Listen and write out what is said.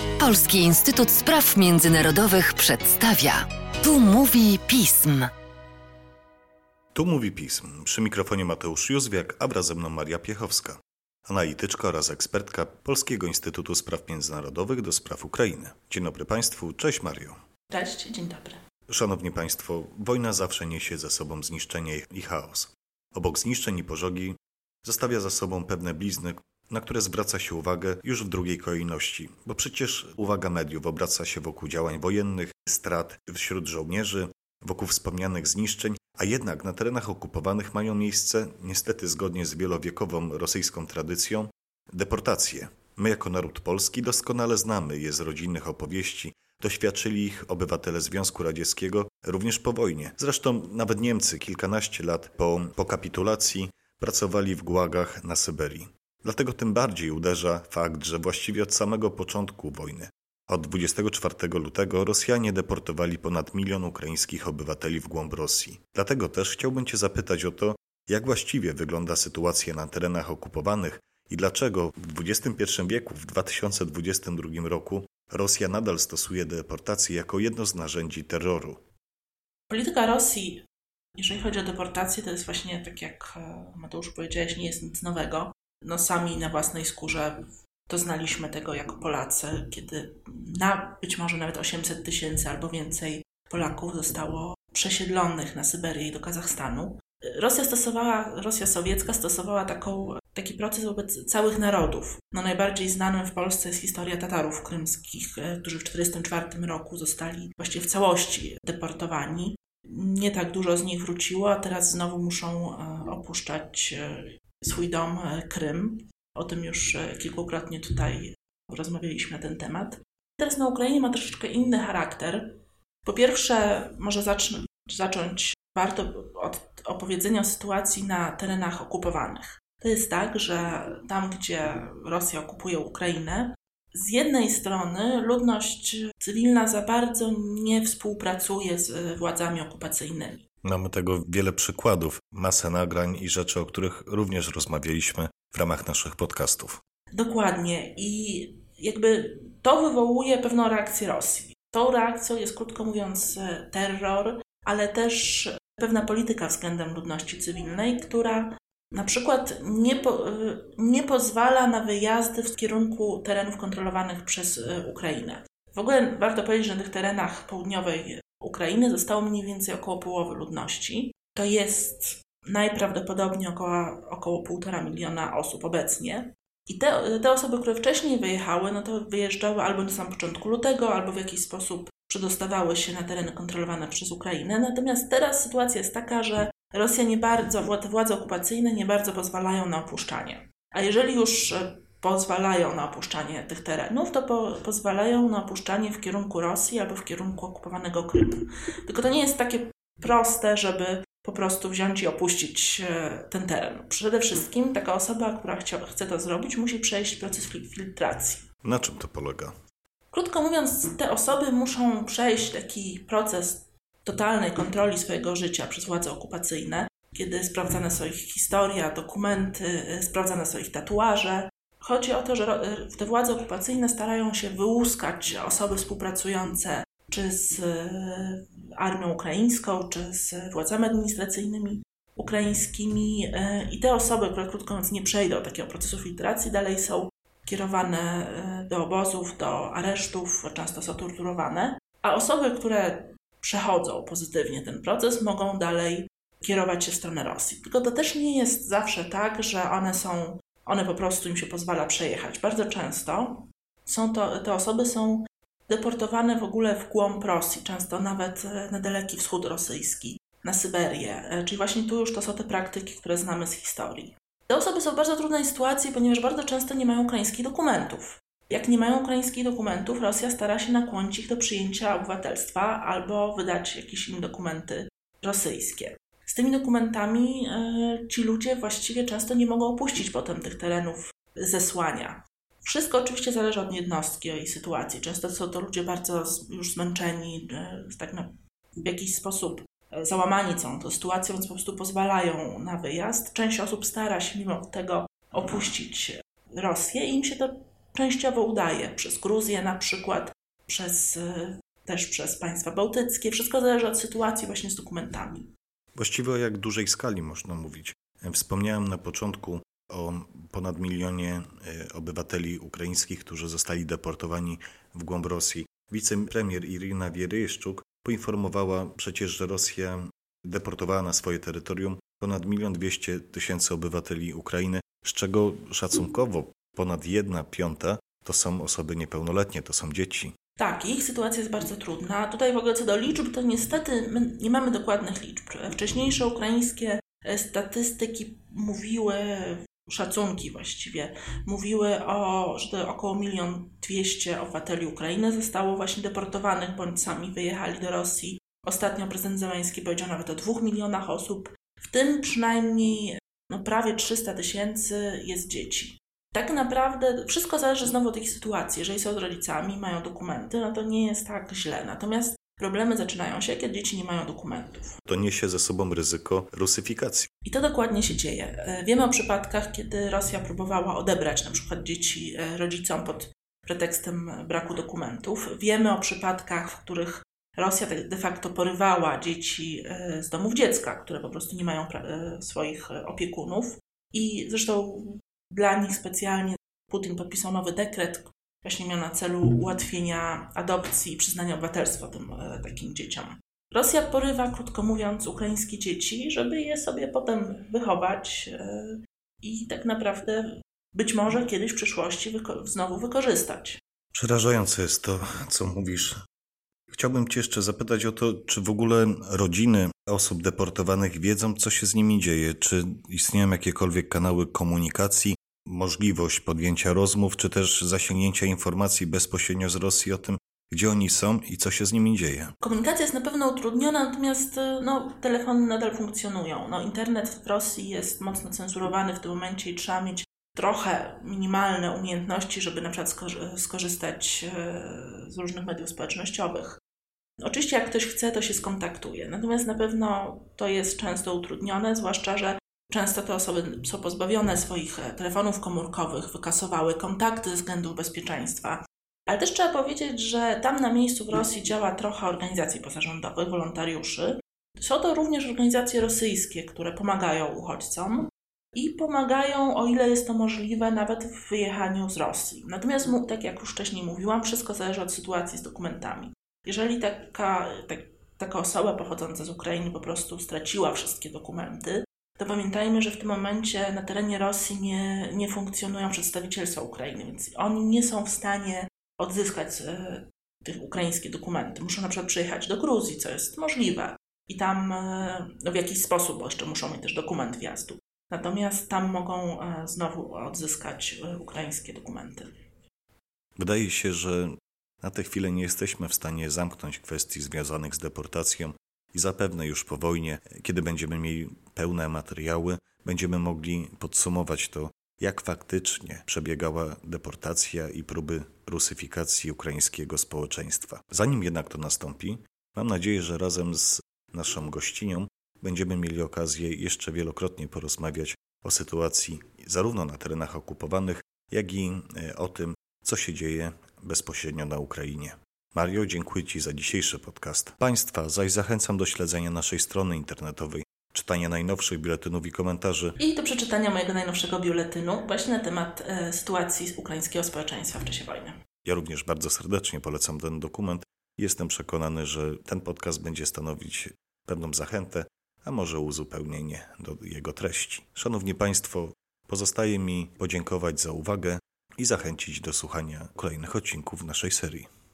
Polski Instytut Spraw Międzynarodowych przedstawia. Tu mówi pism. Tu mówi pism. Przy mikrofonie Mateusz Józwiak, a wraz ze mną Maria Piechowska, analityczka oraz ekspertka Polskiego Instytutu Spraw Międzynarodowych do spraw Ukrainy. Dzień dobry Państwu, cześć Mario. Cześć, dzień dobry. Szanowni Państwo, wojna zawsze niesie ze sobą zniszczenie i chaos. Obok zniszczeń i pożogi zostawia za sobą pewne blizny, na które zwraca się uwagę już w drugiej kolejności, bo przecież uwaga mediów obraca się wokół działań wojennych, strat wśród żołnierzy, wokół wspomnianych zniszczeń, a jednak na terenach okupowanych mają miejsce, niestety zgodnie z wielowiekową rosyjską tradycją, deportacje. My jako naród polski doskonale znamy je z rodzinnych opowieści, doświadczyli ich obywatele Związku Radzieckiego również po wojnie. Zresztą nawet Niemcy kilkanaście lat po, po kapitulacji pracowali w gułagach na Syberii. Dlatego tym bardziej uderza fakt, że właściwie od samego początku wojny, od 24 lutego, Rosjanie deportowali ponad milion ukraińskich obywateli w głąb Rosji. Dlatego też chciałbym Cię zapytać o to, jak właściwie wygląda sytuacja na terenach okupowanych i dlaczego w XXI wieku, w 2022 roku, Rosja nadal stosuje deportację jako jedno z narzędzi terroru. Polityka Rosji, jeżeli chodzi o deportację, to jest właśnie, tak jak e, Mateusz powiedziałeś, nie jest nic nowego no sami na własnej skórze doznaliśmy tego jako Polacy, kiedy na być może nawet 800 tysięcy albo więcej Polaków zostało przesiedlonych na Syberię i do Kazachstanu. Rosja stosowała, Rosja sowiecka stosowała taką, taki proces wobec całych narodów. No najbardziej znanym w Polsce jest historia Tatarów krymskich, e, którzy w 1944 roku zostali właściwie w całości deportowani. Nie tak dużo z nich wróciło, a teraz znowu muszą e, opuszczać e, swój dom e, Krym. O tym już e, kilkukrotnie tutaj rozmawialiśmy na ten temat. Teraz na Ukrainie ma troszeczkę inny charakter. Po pierwsze, może zacząć warto od opowiedzenia o sytuacji na terenach okupowanych. To jest tak, że tam, gdzie Rosja okupuje Ukrainę, z jednej strony ludność cywilna za bardzo nie współpracuje z e, władzami okupacyjnymi. Mamy tego wiele przykładów, masę nagrań i rzeczy, o których również rozmawialiśmy w ramach naszych podcastów. Dokładnie. I jakby to wywołuje pewną reakcję Rosji. Tą reakcją jest, krótko mówiąc, terror, ale też pewna polityka względem ludności cywilnej, która na przykład nie, po, nie pozwala na wyjazdy w kierunku terenów kontrolowanych przez Ukrainę. W ogóle warto powiedzieć, że na tych terenach południowej Ukrainy zostało mniej więcej około połowy ludności. To jest najprawdopodobniej około, około 1,5 miliona osób obecnie. I te, te osoby, które wcześniej wyjechały, no to wyjeżdżały albo na samym początku lutego, albo w jakiś sposób przedostawały się na tereny kontrolowane przez Ukrainę. Natomiast teraz sytuacja jest taka, że Rosja nie bardzo, władze okupacyjne nie bardzo pozwalają na opuszczanie. A jeżeli już pozwalają na opuszczanie tych terenów, to po, pozwalają na opuszczanie w kierunku Rosji albo w kierunku okupowanego Krymu. Tylko to nie jest takie proste, żeby po prostu wziąć i opuścić e, ten teren. Przede wszystkim taka osoba, która chcia, chce to zrobić, musi przejść proces filtracji. Na czym to polega? Krótko mówiąc, te osoby muszą przejść taki proces totalnej kontroli swojego życia przez władze okupacyjne, kiedy sprawdzane są ich historia, dokumenty, e, sprawdzane są ich tatuaże, Chodzi o to, że te władze okupacyjne starają się wyłuskać osoby współpracujące czy z e, armią ukraińską, czy z władzami administracyjnymi ukraińskimi i te osoby, które krótko mówiąc nie przejdą takiego procesu filtracji, dalej są kierowane do obozów, do aresztów, często są torturowane, a osoby, które przechodzą pozytywnie ten proces, mogą dalej kierować się w stronę Rosji. Tylko to też nie jest zawsze tak, że one są one po prostu im się pozwala przejechać. Bardzo często są to, te osoby są deportowane w ogóle w głąb Rosji, często nawet e, na daleki wschód rosyjski, na Syberię. E, czyli właśnie tu już to są te praktyki, które znamy z historii. Te osoby są w bardzo trudnej sytuacji, ponieważ bardzo często nie mają ukraińskich dokumentów. Jak nie mają ukraińskich dokumentów, Rosja stara się nakłonić ich do przyjęcia obywatelstwa albo wydać jakieś im dokumenty rosyjskie. Z tymi dokumentami e, ci ludzie właściwie często nie mogą opuścić potem tych terenów zesłania. Wszystko oczywiście zależy od jednostki i sytuacji. Często są to ludzie bardzo już zmęczeni, e, tak na, w jakiś sposób e, załamani są tą sytuacją, więc po prostu pozwalają na wyjazd. Część osób stara się mimo tego opuścić Rosję i im się to częściowo udaje. Przez Gruzję na przykład, przez, e, też przez państwa bałtyckie. Wszystko zależy od sytuacji właśnie z dokumentami. Właściwie o jak dużej skali można mówić. Wspomniałem na początku o ponad milionie e, obywateli ukraińskich, którzy zostali deportowani w głąb Rosji. Wicepremier Irina Wieryszczuk poinformowała przecież, że Rosja deportowała na swoje terytorium ponad milion dwieście tysięcy obywateli Ukrainy, z czego szacunkowo ponad jedna piąta to są osoby niepełnoletnie, to są dzieci. Tak, ich sytuacja jest bardzo trudna. Tutaj w ogóle co do liczb, to niestety nie mamy dokładnych liczb. Wcześniejsze ukraińskie e, statystyki mówiły, szacunki właściwie, mówiły o, że około milion dwieście obywateli Ukrainy zostało właśnie deportowanych, bądź sami wyjechali do Rosji. Ostatnio prezydent Zeleński powiedział nawet o dwóch milionach osób, w tym przynajmniej no, prawie 300 tysięcy jest dzieci. Tak naprawdę wszystko zależy znowu od ich sytuacji. Jeżeli są z rodzicami, mają dokumenty, no to nie jest tak źle. Natomiast problemy zaczynają się, kiedy dzieci nie mają dokumentów. To niesie ze sobą ryzyko rusyfikacji. I to dokładnie się dzieje. E, wiemy o przypadkach, kiedy Rosja próbowała odebrać na przykład dzieci e, rodzicom pod pretekstem braku dokumentów. Wiemy o przypadkach, w których Rosja tak de facto porywała dzieci e, z domów dziecka, które po prostu nie mają swoich opiekunów. I zresztą dla nich specjalnie Putin podpisał nowy dekret, właśnie miał na celu ułatwienia adopcji i przyznania obywatelstwa tym e, takim dzieciom. Rosja porywa, krótko mówiąc, ukraińskie dzieci, żeby je sobie potem wychować e, i tak naprawdę być może kiedyś w przyszłości wyko znowu wykorzystać. Przerażające jest to, co mówisz. Chciałbym Cię jeszcze zapytać o to, czy w ogóle rodziny osób deportowanych wiedzą, co się z nimi dzieje? Czy istnieją jakiekolwiek kanały komunikacji możliwość podjęcia rozmów, czy też zasięgnięcia informacji bezpośrednio z Rosji o tym, gdzie oni są i co się z nimi dzieje. Komunikacja jest na pewno utrudniona, natomiast e, no, telefony nadal funkcjonują. No, internet w Rosji jest mocno cenzurowany w tym momencie i trzeba mieć trochę minimalne umiejętności, żeby na przykład skorzystać e, z różnych mediów społecznościowych. Oczywiście jak ktoś chce, to się skontaktuje. Natomiast na pewno to jest często utrudnione, zwłaszcza, że Często te osoby są pozbawione swoich e, telefonów komórkowych, wykasowały kontakty ze względów bezpieczeństwa. Ale też trzeba powiedzieć, że tam na miejscu w Rosji działa trochę organizacji pozarządowych, wolontariuszy. Są to również organizacje rosyjskie, które pomagają uchodźcom i pomagają, o ile jest to możliwe, nawet w wyjechaniu z Rosji. Natomiast, tak jak już wcześniej mówiłam, wszystko zależy od sytuacji z dokumentami. Jeżeli taka, tak, taka osoba pochodząca z Ukrainy po prostu straciła wszystkie dokumenty, to pamiętajmy, że w tym momencie na terenie Rosji nie, nie funkcjonują przedstawicielstwa Ukrainy, więc oni nie są w stanie odzyskać e, tych ukraińskie dokumenty. Muszą na przykład przyjechać do Gruzji, co jest możliwe. I tam e, no w jakiś sposób, bo jeszcze muszą mieć też dokument wjazdu. Natomiast tam mogą e, znowu odzyskać e, ukraińskie dokumenty. Wydaje się, że na tę chwilę nie jesteśmy w stanie zamknąć kwestii związanych z deportacją i zapewne już po wojnie, kiedy będziemy mieli pełne materiały, będziemy mogli podsumować to, jak faktycznie przebiegała deportacja i próby rusyfikacji ukraińskiego społeczeństwa. Zanim jednak to nastąpi, mam nadzieję, że razem z naszą gościnią będziemy mieli okazję jeszcze wielokrotnie porozmawiać o sytuacji zarówno na terenach okupowanych, jak i e, o tym, co się dzieje bezpośrednio na Ukrainie. Mario, dziękuję Ci za dzisiejszy podcast. Państwa zaś zachęcam do śledzenia naszej strony internetowej, czytania najnowszych biuletynów i komentarzy. I do przeczytania mojego najnowszego biuletynu właśnie na temat e, sytuacji ukraińskiego społeczeństwa w czasie wojny. Ja również bardzo serdecznie polecam ten dokument. Jestem przekonany, że ten podcast będzie stanowić pewną zachętę, a może uzupełnienie do jego treści. Szanowni Państwo, pozostaje mi podziękować za uwagę i zachęcić do słuchania kolejnych odcinków naszej serii.